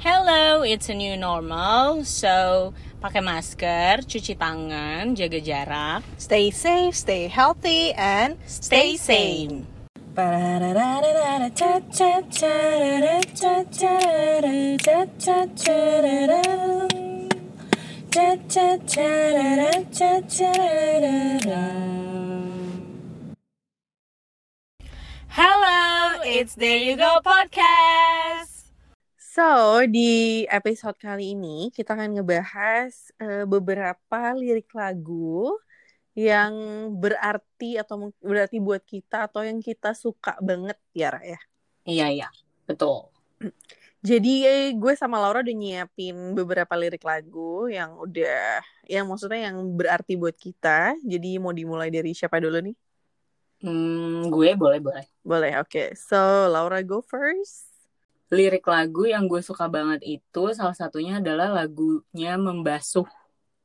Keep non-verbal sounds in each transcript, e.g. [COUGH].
Hello, it's a new normal. So, pakai masker, cuci tangan, jaga jarak, Stay safe, stay healthy, and stay sane. Hello, it's There You Go Podcast. So, di episode kali ini kita akan ngebahas eh, beberapa lirik lagu yang berarti atau berarti buat kita atau yang kita suka banget ya, Ra, ya. Iya, iya, betul. [CLEARS THROAT] Jadi eh, gue sama Laura udah nyiapin beberapa lirik lagu yang udah yang maksudnya yang berarti buat kita. Jadi mau dimulai dari siapa dulu nih? Hmm, gue boleh, boleh. Boleh, oke. So, Laura go first. Lirik lagu yang gue suka banget itu salah satunya adalah lagunya Membasuh.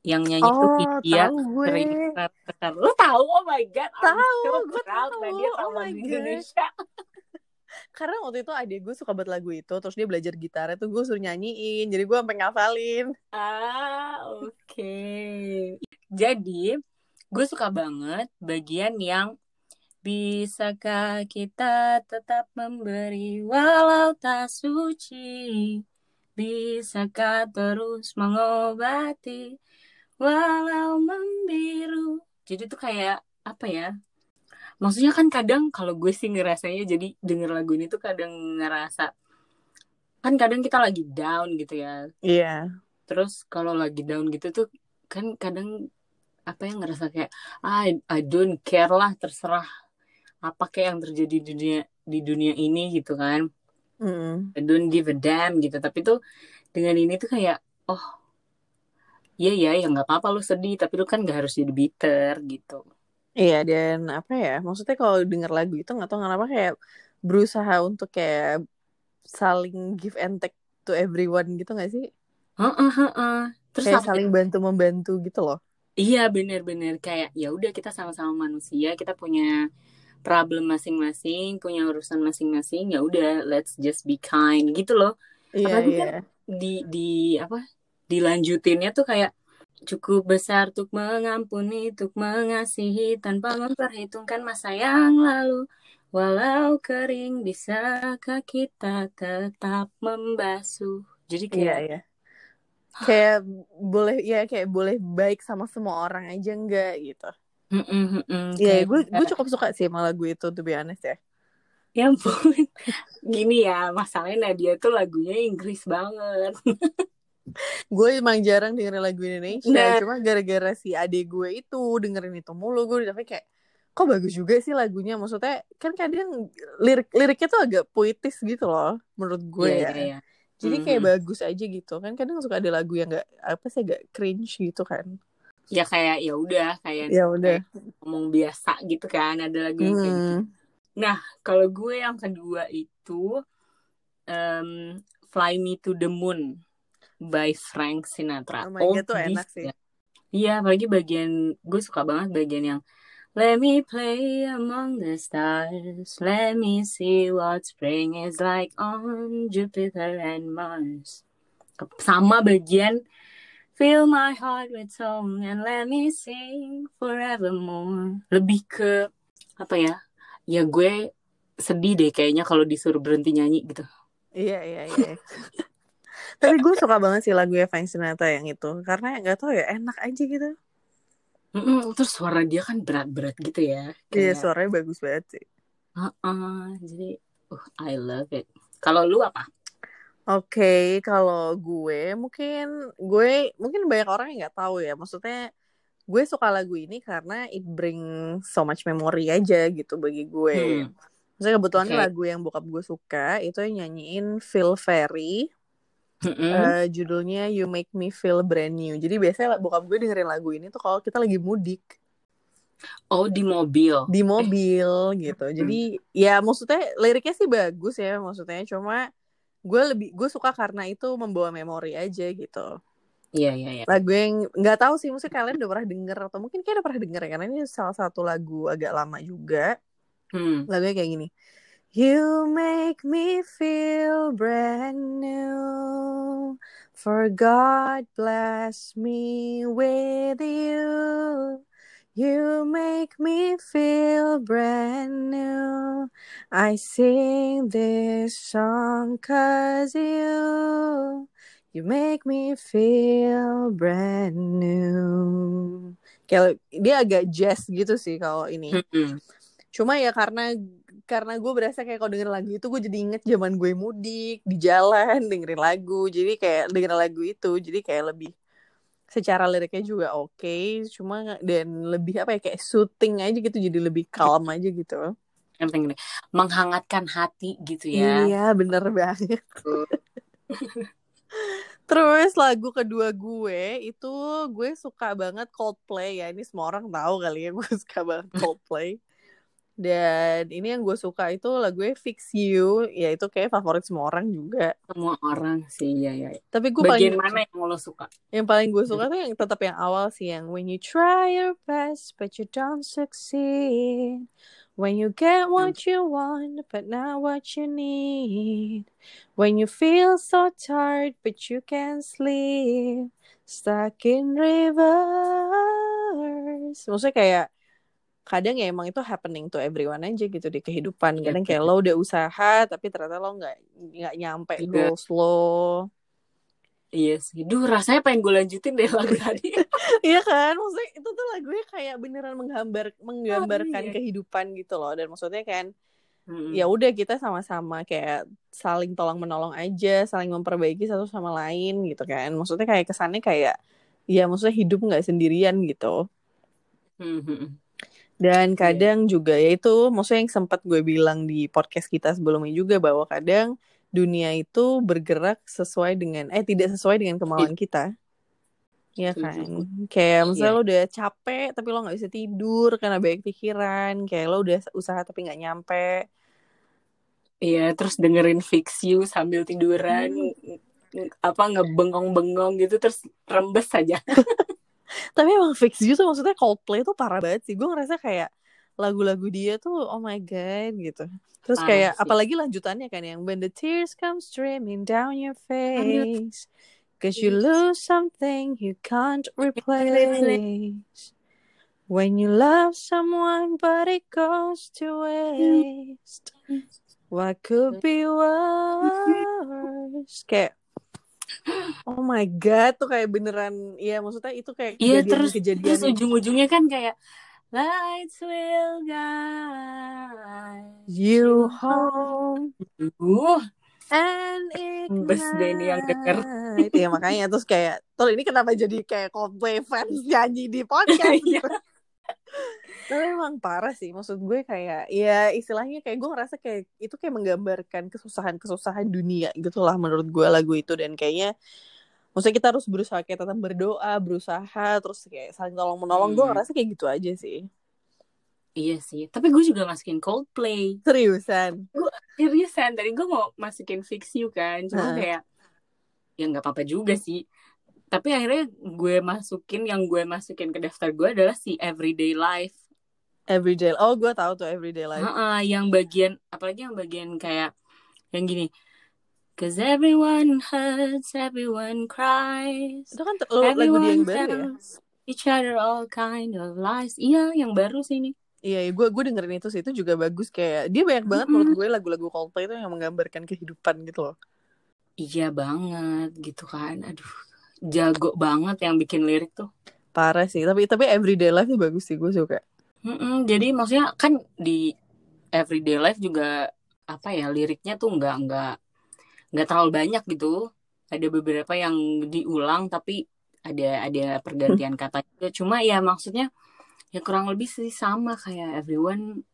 Yang nyanyi tuh Oh, tahu gue. Keren. Lu tahu? Oh my god, Tahu, so gue tahu. dia Oh sama my God. Indonesia. [LAUGHS] Karena waktu itu adik gue suka banget lagu itu, terus dia belajar gitarnya tuh gue suruh nyanyiin, jadi gue sampai ngafalin. Ah, oke. Jadi, gue suka banget bagian yang Bisakah kita tetap memberi walau tak suci? Bisakah terus mengobati walau membiru? Jadi tuh kayak apa ya? Maksudnya kan kadang kalau gue sih ngerasanya jadi denger lagu ini tuh kadang ngerasa kan kadang kita lagi down gitu ya. Iya. Terus kalau lagi down gitu tuh kan kadang apa yang ngerasa kayak ah, I, I don't care lah terserah apa kayak yang terjadi di dunia di dunia ini gitu kan. Mm. I don't give a damn gitu. Tapi tuh dengan ini tuh kayak oh iya ya ya nggak apa-apa lu sedih tapi lu kan nggak harus jadi bitter gitu. Iya, dan apa ya, maksudnya kalau denger lagu itu nggak tahu kenapa kayak berusaha untuk kayak saling give and take to everyone gitu gak sih? Heeh, heeh. Terus Kayak saling bantu-membantu gitu loh. Iya bener-bener kayak ya udah kita sama-sama manusia kita punya problem masing-masing punya urusan masing-masing ya udah let's just be kind gitu loh Iya, Apalagi iya. kan di di apa dilanjutinnya tuh kayak cukup besar untuk mengampuni untuk mengasihi tanpa memperhitungkan masa yang lalu walau kering bisakah kita tetap membasuh jadi Iya, kayak iya. Kayak boleh ya kayak boleh baik sama semua orang aja enggak gitu. Mm-mm, mm-mm, Iya, gue gue cukup suka sih sama lagu itu to be honest ya. Ya ampun. [LAUGHS] Gini ya, masalahnya Nadia tuh lagunya Inggris banget. Gue emang jarang dengerin lagu Indonesia, Nah. cuma gara-gara si adik gue itu dengerin itu mulu, gue udah kayak kok bagus juga sih lagunya. Maksudnya kan kadang lirik liriknya tuh agak puitis gitu loh, menurut gue Iya, ya. iya, iya. Jadi kayak Mhm. bagus aja gitu kan. Kadang suka ada lagu yang gak apa sih agak cringe gitu kan. Ya kayak ya udah kayak Ya udah. ngomong biasa gitu kan, ada lagu yang kayak gitu. Hmm. Kalau gue yang kedua itu em, Fly Me to the Moon by Frank Sinatra. Oh my God, tuh Oldies enak sih. ya. Iya, apalagi bagian gue suka banget bagian yang Let me play among the stars. Let me see what spring is like on Jupiter and Mars. Sama bagian Fill my heart with song and let me sing forevermore. Lebih ke apa ya? Ya gue sedih deh kayaknya kalau disuruh berhenti nyanyi gitu. Iya iya iya. [LAUGHS] Tapi gue suka banget sih lagu Frank Sinatra yang itu karena nggak tahu ya enak aja gitu. Mm-mm, terus suara dia kan berat-berat gitu ya. Iya Kayak, suaranya bagus banget sih. "Uh-uh." jadi, uh, I love it. Kalau lu apa? Oke, kalau gue mungkin gue mungkin banyak orang yang nggak tahu ya. Maksudnya gue suka lagu ini karena it bring so much memory aja gitu bagi gue. Hmm. Maksudnya kebetulan Oke. lagu yang bokap gue suka itu yang nyanyiin Phil Ferry. Mm-mm. Eh, judulnya You Make Me Feel Brand New. Jadi biasanya bokap gue dengerin lagu ini tuh kalau kita lagi mudik Oh di mobil. di mobil gitu. Jadi ya maksudnya liriknya sih bagus ya maksudnya cuma gue lebih gue suka karena itu membawa memori aja gitu. Iya iya iya. lagu yang nggak tahu sih mungkin kalian udah pernah denger atau mungkin kayak udah pernah denger ya karena ini salah satu lagu agak lama juga Hmm. lagunya kayak gini You make me feel brand new For God bless me with you. You make me feel brand new. I sing this song cause you. You make me feel brand new. Kayak dia agak jazz gitu sih kalau ini. Cuma ya karena karena gue berasa kayak kalau denger lagu itu gue jadi inget zaman gue mudik di jalan dengerin lagu. Jadi kayak denger lagu itu jadi kayak lebih secara liriknya juga oke cuma nggak- dan lebih apa ya kayak soothing aja gitu jadi lebih calm aja gitu. Menghangatkan hati gitu ya. Iya bener banget. Terus lagu kedua gue itu gue suka banget Coldplay ya. Ini semua orang tahu kali ya gue suka banget [LAUGHS] Coldplay. Dan ini yang gue suka itu lagunya Fix You, ya itu kayak favorit semua orang juga. Semua orang sih, ya ya. Tapi gue Bagian paling mana yang lo suka? yang paling gue suka tuh yang tetap yang awal sih yang When you try your best but you don't succeed. When you get what you want but not what you need. When you feel so tired but you can't sleep. Stuck in reverse. Maksudnya kayak kadang ya emang itu happening to everyone aja gitu di kehidupan. Iya, Kadang kayak lo udah usaha tapi ternyata lo nggak nggak nyampe Iya. goals lo. Iya sih. Duh, rasanya pengen gue lanjutin deh lagu [LAUGHS] tadi. Iya kan, maksudnya itu tuh lagunya kayak beneran menggambar menggambarkan iya. kehidupan gitu loh. Dan maksudnya kan, Mm-mm. ya udah kita sama-sama kayak saling tolong menolong aja, saling memperbaiki satu sama lain gitu kan. Maksudnya kayak kesannya kayak, ya maksudnya hidup nggak sendirian gitu. Mm-mm. Dan kadang juga ya itu, maksudnya yang sempat gue bilang di podcast kita sebelumnya juga bahwa kadang dunia itu bergerak sesuai dengan, eh tidak sesuai dengan kemauan kita. Iya kan, kayak misalnya Iya. lo udah capek tapi lo nggak bisa tidur karena banyak pikiran, kayak lo udah usaha tapi nggak nyampe. Iya, terus dengerin Fix You sambil tiduran. Apa ngebengong-bengong gitu terus rembes aja. [LAUGHS] Tapi emang fix you tuh maksudnya Coldplay tuh parah banget sih. Gue ngerasa kayak lagu-lagu dia tuh oh my god gitu. Terus Parah kayak sih. apalagi lanjutannya kan yang When the tears come streaming down your face Cause you lose something you can't replace. When you love someone but it goes to waste. What could be worse. Kayak Oh my god tuh kayak beneran ya maksudnya itu kayak Iya, terus kejadian-kejadian terus ujung-ujungnya kan kayak lights will guide you home Uh, and Bes deh ini yang denger. ignite. ya makanya terus kayak tol ini kenapa jadi kayak Coldplay fans nyanyi di [LAUGHS] podcast Iya. gitu. Tapi emang parah sih maksud gue kayak ya istilahnya kayak gue ngerasa kayak itu kayak menggambarkan kesusahan-kesusahan dunia gitu lah menurut gue lagu itu dan kayaknya maksudnya kita harus berusaha kayak tetap berdoa berusaha terus kayak saling tolong menolong gue Hmm. ngerasa kayak gitu aja sih iya sih. Tapi gue juga masukin Coldplay. seriusan Seriusan, tadi gue mau masukin Fix You kan. Cuma Heeh. kayak ya nggak apa-apa juga sih. Tapi akhirnya gue masukin yang gue masukin ke daftar gue adalah si Everyday Life. Everyday oh gue tahu tuh everyday life Heeh, yang bagian apalagi yang bagian kayak yang gini. Cause everyone hurts, everyone cries. itu kan lo- lagu dia yang baru ya each other all kind of lies. Iya, yang baru sih ini. Iya, gue gue dengerin itu sih itu juga bagus kayak dia banyak banget menurut gue lagu-lagu Coldplay itu yang menggambarkan kehidupan gitu loh. Iya banget gitu kan. Aduh, jago banget yang bikin lirik tuh. Parah sih, tapi tapi Everyday Life bagus sih gue suka. Mm-mm, jadi maksudnya kan di everyday life juga apa ya liriknya tuh nggak nggak nggak terlalu banyak gitu. Ada beberapa yang diulang tapi ada ada pergantian kata juga. Cuma ya maksudnya ya kurang lebih sih sama kayak everyone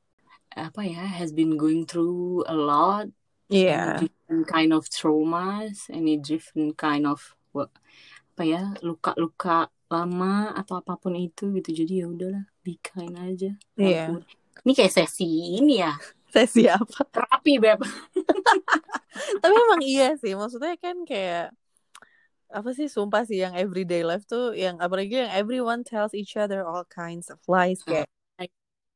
apa ya has been going through a lot, Iya. any different kind of traumas, any different kind of what, apa ya luka-luka lama atau apa pun itu gitu. Jadi ya udahlah be kind aja. Iya. Ampun. Ini kayak sesi ini ya [LAUGHS] Sesi apa? terapi beb. [LAUGHS] tapi emang iya sih, maksudnya kan kayak apa sih sumpah sih yang Everyday Life tuh yang apalagi yang everyone tells each other all kinds of lies kayak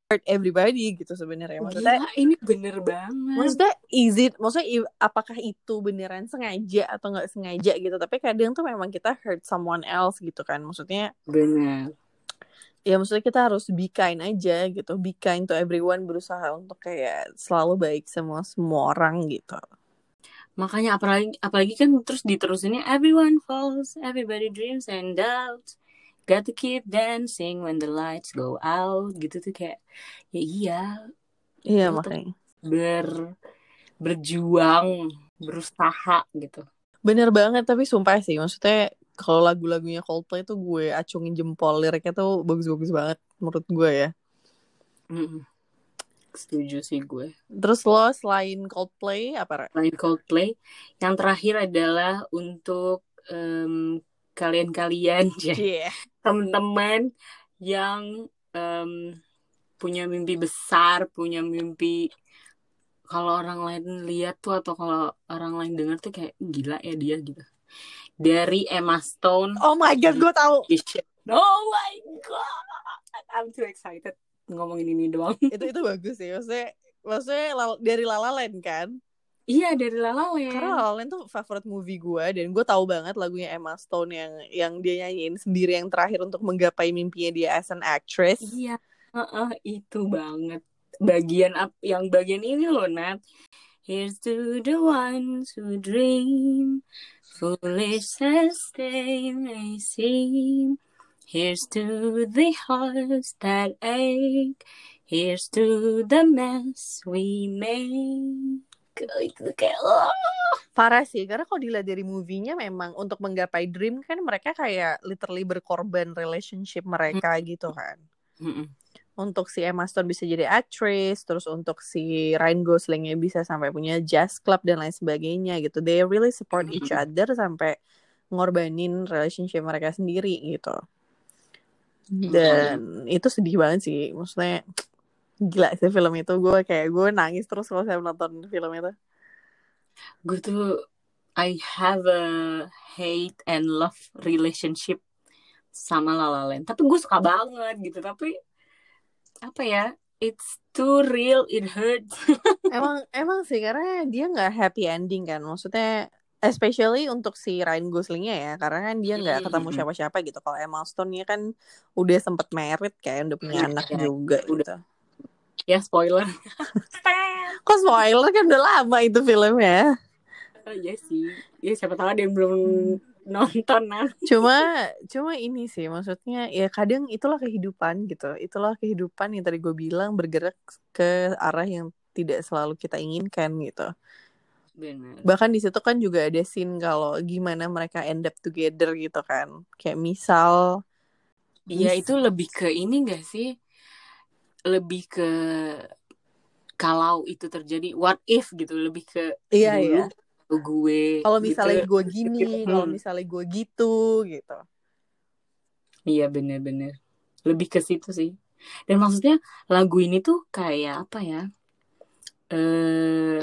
hurt everybody gitu sebenarnya maksudnya Gila, ini bener banget. maksudnya is it maksudnya apakah itu beneran sengaja atau nggak sengaja gitu tapi kadang tuh memang kita hurt someone else gitu kan maksudnya Bener. Ya maksudnya kita harus be kind aja gitu be kind to everyone berusaha untuk kayak selalu baik sama semua orang gitu Makanya apalagi apalagi kan terus diterusinnya everyone falls, everybody dreams and doubts. Got to keep dancing when the lights go out gitu tuh kayak ya iya iya makanya ber berjuang berusaha gitu. bener banget tapi sumpah sih maksudnya kalau lagu-lagunya Coldplay tuh gue acungin jempol liriknya tuh bagus-bagus banget menurut gue ya Mm-mm. Setuju sih gue. terus lo selain Coldplay apa? Selain Coldplay, yang terakhir adalah untuk em, kalian-kalian [LAUGHS] ya Iya. teman-teman yang em, punya mimpi besar, punya mimpi kalau orang lain lihat tuh atau kalau orang lain dengar tuh kayak gila ya dia gitu. Dari Emma Stone. oh my god gue tahu Oh my god, I'm too excited ngomongin ini doang. [LAUGHS] itu itu bagus sih maksudnya maksudnya dari La La Land kan Iya dari La La Land. karena La La Land tuh favorite movie gue dan gue tahu banget lagunya Emma Stone yang yang dia nyanyiin sendiri yang terakhir untuk menggapai mimpinya dia as an actress Iya, heeh, itu banget. Bagian ap- yang bagian ini loh, Nat. Here's to the ones who dream, foolish as they may seem. Here's to the hearts that ache. Here's to the mess we make. Itu kayak, oh. parah sih karena kalau dilihat dari movie-nya memang untuk menggapai dream kan mereka kayak literally berkorban relationship mereka gitu kan. Untuk si Emma Stone bisa jadi actress, terus untuk si Ryan Goslingnya bisa sampai punya jazz club dan lain sebagainya gitu. They really support each other sampai ngorbanin relationship mereka sendiri gitu. Dan itu sedih banget sih, maksudnya gila sih film itu gue kayak gue nangis terus kalau saya menonton film itu. gue tuh I have a hate and love relationship sama La La Land. Tapi gue suka banget gitu. Tapi apa ya? It's too real, it hurts. [LAUGHS] emang emang sih karena dia nggak happy ending kan, maksudnya especially untuk si Ryan Goslingnya ya, karena kan dia nggak ketemu siapa-siapa gitu. Kalau Emma Stone-nya kan udah sempet married kayak udah punya Iya, anak iya. juga Udah. gitu. ya spoiler. [LAUGHS] Kok spoiler kan udah lama itu filmnya. Iya sih. Ya siapa tahu ada yang belum nonton nah. Cuma cuma ini sih maksudnya ya kadang itulah kehidupan gitu. Itulah kehidupan yang tadi gue bilang bergerak ke arah yang tidak selalu kita inginkan gitu. Benar. Bahkan di situ kan juga ada scene kalau gimana mereka end up together gitu kan. Kayak misal Iya mis- itu lebih ke ini gak sih? Lebih ke kalau itu terjadi what if gitu lebih ke Iya dulu iya. Gue Kalau gitu. misalnya gue gini, Hmm. kalau misalnya gue gitu gitu. Iya bener-bener Lebih ke situ sih Dan maksudnya lagu ini tuh kayak apa ya eh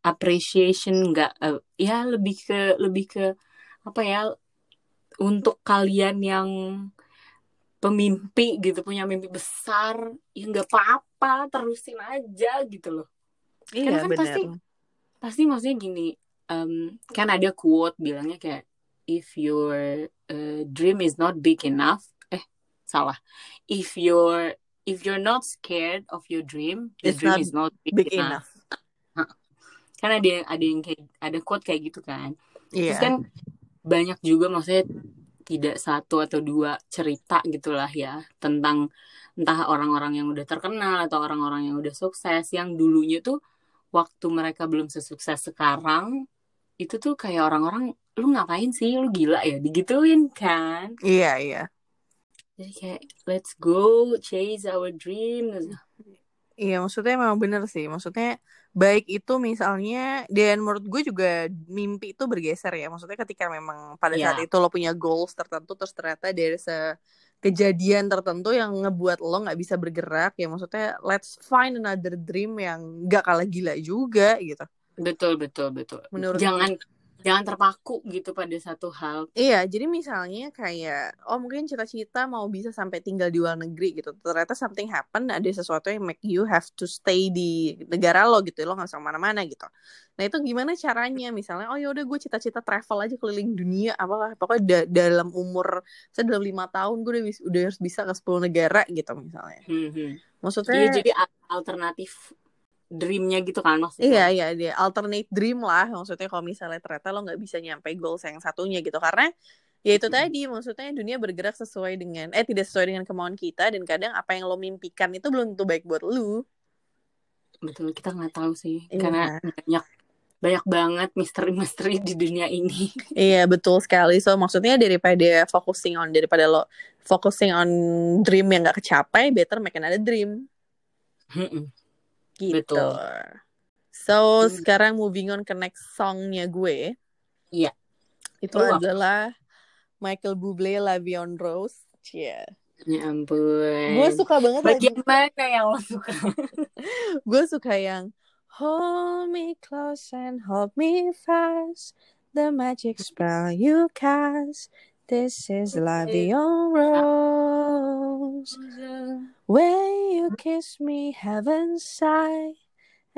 Appreciation nggak eh, Ya lebih ke Lebih ke Apa ya Untuk kalian yang Pemimpi gitu Punya mimpi besar Ya nggak apa-apa Terusin aja gitu loh Iya kan benar. pasti Pasti maksudnya gini em, Kan ada quote bilangnya kayak If your uh, dream is not big enough, eh salah. If you're if you're not scared of your dream, the It's dream not is not big, Big enough. enough. Kan ada yang ada yang kayak ada quote kayak gitu kan. Terus Iya. kan banyak juga maksudnya tidak satu atau dua cerita gitulah ya tentang entah orang-orang yang udah terkenal atau orang-orang yang udah sukses yang dulunya tuh waktu mereka belum sesukses sekarang itu tuh kayak orang-orang lu ngapain sih lu gila ya digituin kan Iya iya. jadi kayak let's go chase our dreams Iya, maksudnya memang bener sih. Maksudnya baik itu misalnya dan menurut gue juga mimpi itu bergeser ya. Maksudnya ketika memang pada Iya. saat itu lo punya goals tertentu terus ternyata dari se kejadian tertentu yang ngebuat lo nggak bisa bergerak ya maksudnya let's find another dream yang nggak kalah gila juga gitu. Betul betul betul. Menurut jangan jangan terpaku gitu pada satu hal Iya, jadi misalnya kayak, oh mungkin cita-cita mau bisa sampai tinggal di luar negeri gitu. Ternyata something happen, ada sesuatu yang make you have to stay di negara lo gitu. Lo nggak usah ke mana-mana gitu. Nah itu gimana caranya? Misalnya, oh yaudah gue cita-cita travel aja keliling dunia. Apalah, pokoknya da- dalam umur, saya dalam lima tahun gue udah, udah harus bisa ke 10 negara gitu misalnya. Hmm, hmm. Maksudnya, Iya, jadi al- alternatif dreamnya gitu kan maksudnya? Iya iya dia alternate dream lah. Maksudnya kalau misalnya ternyata lo nggak bisa nyampe goals yang satunya gitu. Karena ya itu Mm. tadi maksudnya dunia bergerak sesuai dengan eh tidak sesuai dengan kemauan kita dan kadang apa yang lo mimpikan itu belum tentu baik buat lu betul kita nggak tahu sih. Iya. karena banyak banyak banget misteri-misteri di dunia ini. [LAUGHS] Iya betul sekali. So maksudnya daripada focusing on daripada lo focusing on dream yang nggak kecapai better make another dream. Mm-mm. Gitu Betul. so Hmm. sekarang moving on ke next songnya gue Iya. itu apa? adalah Michael Bublé La Vie en Rose Cie. ya ampun gue suka banget lagu bagian mana yang lo suka [LAUGHS] gue suka yang hold me close and hold me fast the magic spell you cast this is la vie rose when you kiss me heaven sigh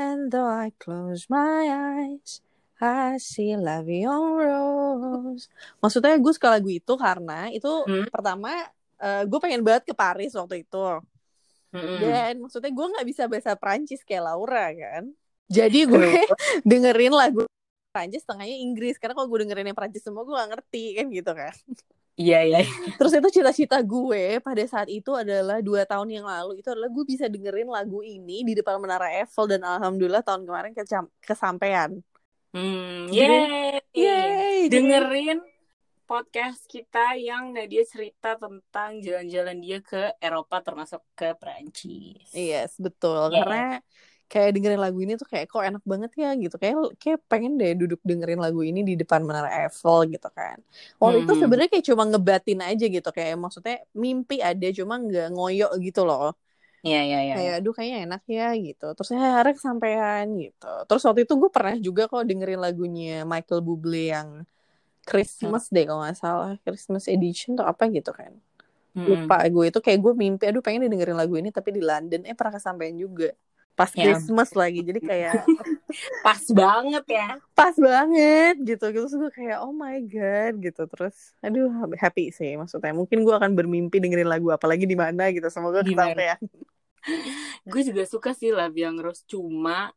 and though I close my eyes I see la vie en rose maksudnya gue suka lagu itu karena itu Hmm. pertama gue pengen banget ke Paris waktu itu Mm-mm. dan maksudnya gue nggak bisa bahasa Prancis kayak Laura kan. Jadi [LAUGHS] gue dengerin lagu Prancis setengahnya Inggris karena kalau gue dengerin yang Prancis semua gue gak ngerti kan gitu kan. Iya iya Terus itu cita-cita gue pada saat itu adalah dua tahun yang lalu itu adalah gue bisa dengerin lagu ini di depan menara Eiffel dan alhamdulillah tahun kemarin kecam- kesampaian. hmm, yeay Yeay, jadi- dengerin podcast kita yang Nadia cerita tentang jalan-jalan dia ke Eropa termasuk ke Prancis. Yes, betul. Yeah. Karena kayak dengerin lagu ini tuh kayak kok enak banget ya gitu. Kayak kayak pengen deh duduk dengerin lagu ini di depan Menara Eiffel gitu kan. Waktu itu Mhm. sebenarnya kayak cuma ngebatin aja gitu. Kayak maksudnya mimpi ada cuma nggak ngoyo gitu loh. Iya iya iya. Kayak aduh kayaknya enak ya gitu. Terus saya harap kesampaian gitu. Terus waktu itu gue pernah juga kok dengerin lagunya Michael Bublé yang Christmas deh kalau nggak salah. Christmas edition atau apa gitu kan. Mm-mm. lupa gue itu kayak gue mimpi aduh pengen dengerin lagu ini tapi di London eh pernah kesampaian juga pas Ya. Christmas lagi jadi kayak [LAUGHS] Pas banget ya. pas banget gitu. Gitu terus gue kayak oh my god gitu. Terus aduh happy sih maksudnya. Mungkin gue akan bermimpi dengerin lagu apalagi di mana gitu. Semoga kesampaian. [LAUGHS] Gue juga suka sih Love Young Rose cuma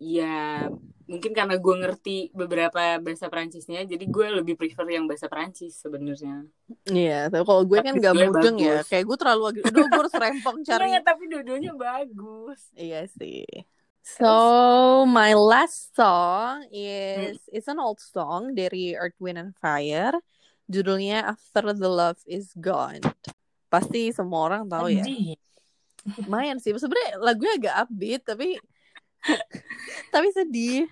ya mungkin karena gue ngerti beberapa bahasa Prancisnya jadi gue lebih prefer yang bahasa Prancis sebenarnya. iya tapi kalau gue kan gak mudeng ya kayak gue terlalu agak udah gue harus rempong [LAUGHS] cari Iya, tapi dua-duanya bagus. Iya sih. So my last song is it's an old song dari Earth, Wind and Fire. Judulnya After the Love Is Gone. Pasti semua orang tahu ya. Lumayan sih. Sebenarnya lagunya agak upbeat tapi [LAUGHS] tapi sedih.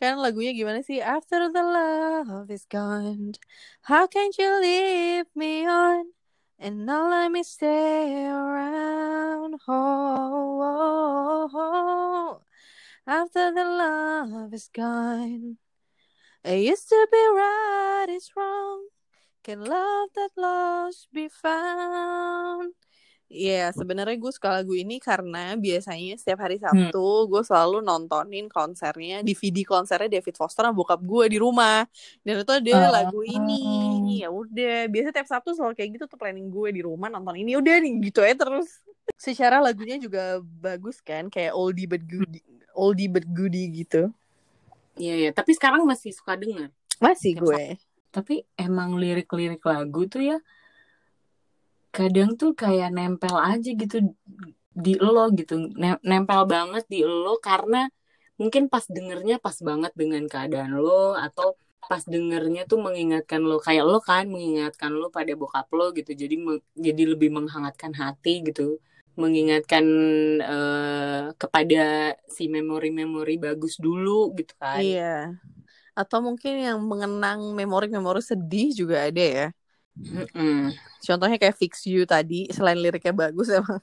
Kan lagunya gimana sih? After the love is gone, how can you leave me on? And now let me stay around. Oh, oh, oh. After the love is gone, I used to be right, it's wrong. Can love that lost be found? Iya, sebenarnya gue suka lagu ini karena biasanya setiap hari Sabtu gue selalu nontonin konsernya, DVD konsernya David Foster sama bokap gue di rumah. Dan itu ada Oh. lagu ini. Ya udah, biasa tiap Sabtu selalu kayak gitu tuh planning gue di rumah nonton ini. Udah nih gitu aja terus. Secara lagunya juga bagus kan, kayak oldie but goodie, oldie but goodie gitu. Iya ya, tapi sekarang masih suka denger. Masih Tiap gue. Tapi emang lirik-lirik lagu tuh ya kadang tuh kayak nempel aja gitu di lo gitu. Nem- Nempel banget di lo karena mungkin pas dengernya pas banget dengan keadaan lo atau pas dengernya tuh mengingatkan lo kayak lo kan mengingatkan lo pada bokap lo gitu. Jadi jadi lebih menghangatkan hati gitu. Mengingatkan eh, kepada si memori-memori bagus dulu gitu kan. Iya. Atau mungkin yang mengenang memori-memori sedih juga ada ya. Mm-mm. Contohnya kayak Fix You tadi, selain liriknya bagus emang.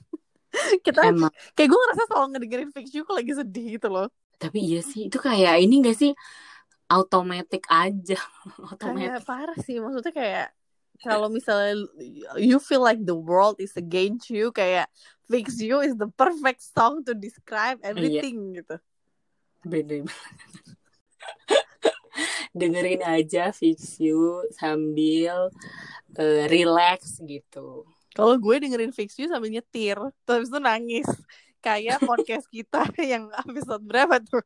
[LAUGHS] Kita Emang kayak gue ngerasa selalu ngedengerin Fix You kok lagi sedih gitu loh. Tapi iya sih, itu kayak ini gak sih? automatic aja [LAUGHS] kayak automatic parah sih maksudnya kayak kalau misalnya you feel like the world is against you kayak Fix You is the perfect song to describe everything gitu bener [LAUGHS] dengerin aja Fix You sambil eh, relax gitu kalau gue dengerin Fix You sambil nyetir terus itu nangis kayak podcast kita [LAUGHS] yang episode berapa tuh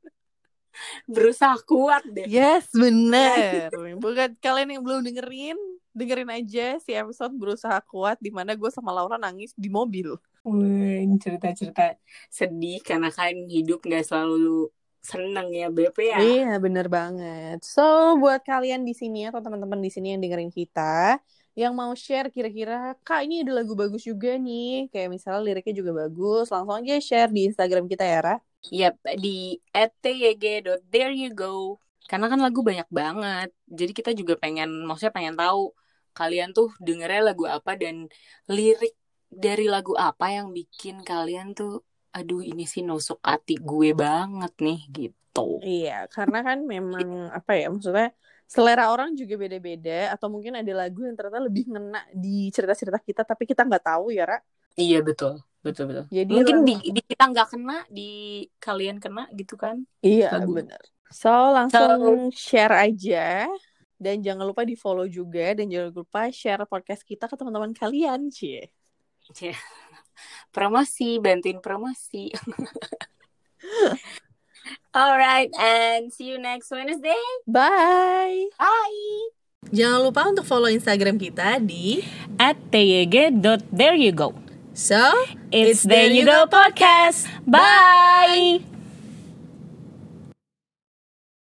berusaha kuat deh Yes, bener. Bukan kalian yang belum dengerin, dengerin aja si episode berusaha kuat di mana gue sama Laura nangis di mobil. Wih, cerita-cerita sedih karena kan hidup nggak selalu seneng ya BP ya. Iya, bener banget. So, buat kalian di sini atau teman-teman di sini yang dengerin kita, yang mau share kira-kira, Kak ini ada lagu bagus juga nih, kayak misalnya liriknya juga bagus, langsung aja share di Instagram kita ya, Ra. Yap, di @tyg.there you go. Karena kan lagu banyak banget. Jadi kita juga pengen, maksudnya pengen tahu kalian tuh dengernya lagu apa dan lirik dari lagu apa yang bikin kalian tuh aduh ini sih nusuk hati gue banget nih gitu. Iya, karena kan memang apa ya, maksudnya selera orang juga beda-beda, atau mungkin ada lagu yang ternyata lebih ngena di cerita-cerita kita, tapi kita nggak tahu ya, Ra. Iya betul, betul betul. Jadi Mungkin di, di kita nggak kena, di kalian kena gitu kan? Iya, lagu. benar. So, langsung share aja. Dan jangan lupa di follow juga. Dan jangan lupa share podcast kita ke teman-teman kalian, Cie. Cie. [LAUGHS] Promosi, bantuin promosi. [LAUGHS] Alright, and see you next Wednesday. Bye! Bye. Jangan lupa untuk follow Instagram kita di At tyg.there you go. So, It's There You Go Podcast. Bye.